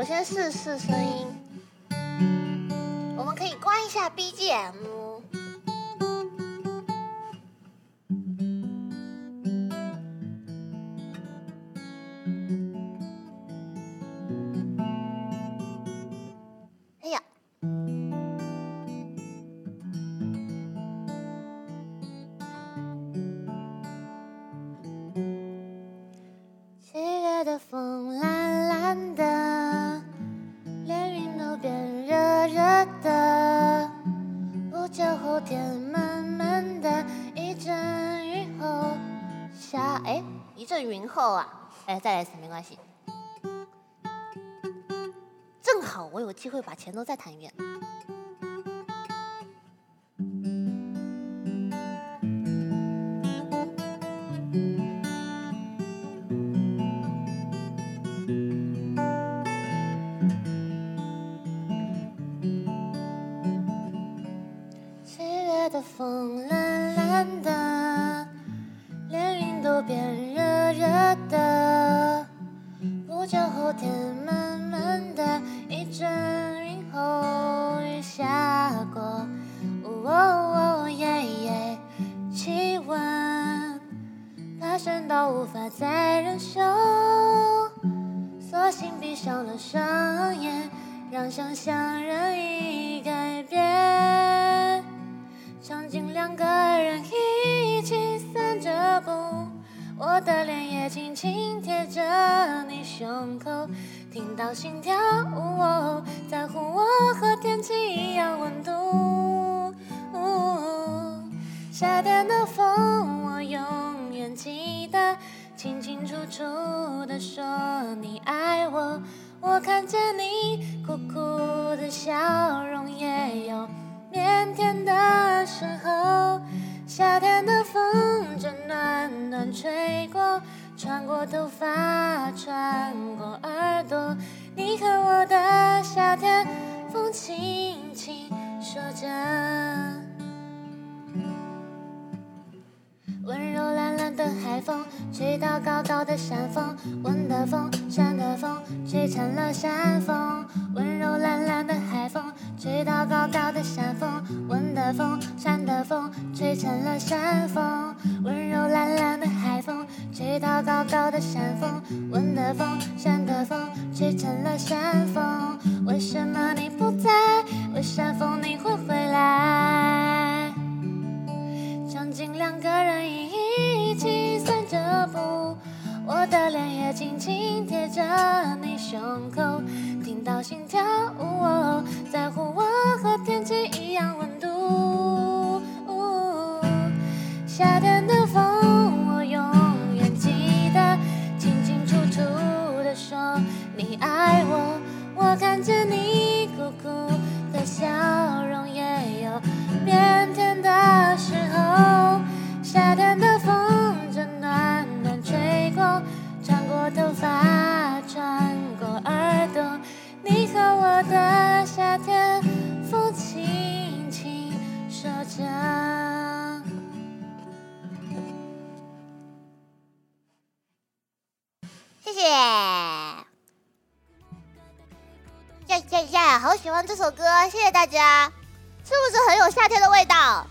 我先试试声音。我们可以关一下 BGM。天慢慢的，一阵雨后下，哎，一阵云后啊，哎，再来一次没关系。正好我有机会把前奏再弹一遍。的风蓝蓝的，连云都变热热的。不久后天闷闷的，一阵云后雨下过。哦哦哦耶耶，气温爬升到无法再忍受，索性闭上了双眼，让想象任轻轻贴着你胸口，听到心跳，哦在乎我和天气一样温度。夏天的风，我永远记得，清清楚楚的说你爱我。我看见你酷酷的笑容，也有腼腆的时候。夏天的暖暖吹过，穿过头发，穿过耳朵。你和我的夏天，风轻轻说着。温柔懒懒的海风，吹到高高的山峰，温的风，山的风，吹成了山峰。温柔懒懒的海风，吹到高高的山峰，温的风，山的风，吹成了山峰。到高高的山峰，温的风，山的风，吹成了山峰。为什么你不在？为山峰你会回来？场景两个人一起散着步，我的脸也轻轻贴着你胸口，听到心跳，哦在？乎爱我。我看见你酷酷的笑容，也有腼腆的时候。夏天的风正暖暖吹过，穿过头发，穿过耳朵。你和我的夏天，风轻轻说着。呀呀呀！好喜欢这首歌，谢谢大家，是不是很有夏天的味道？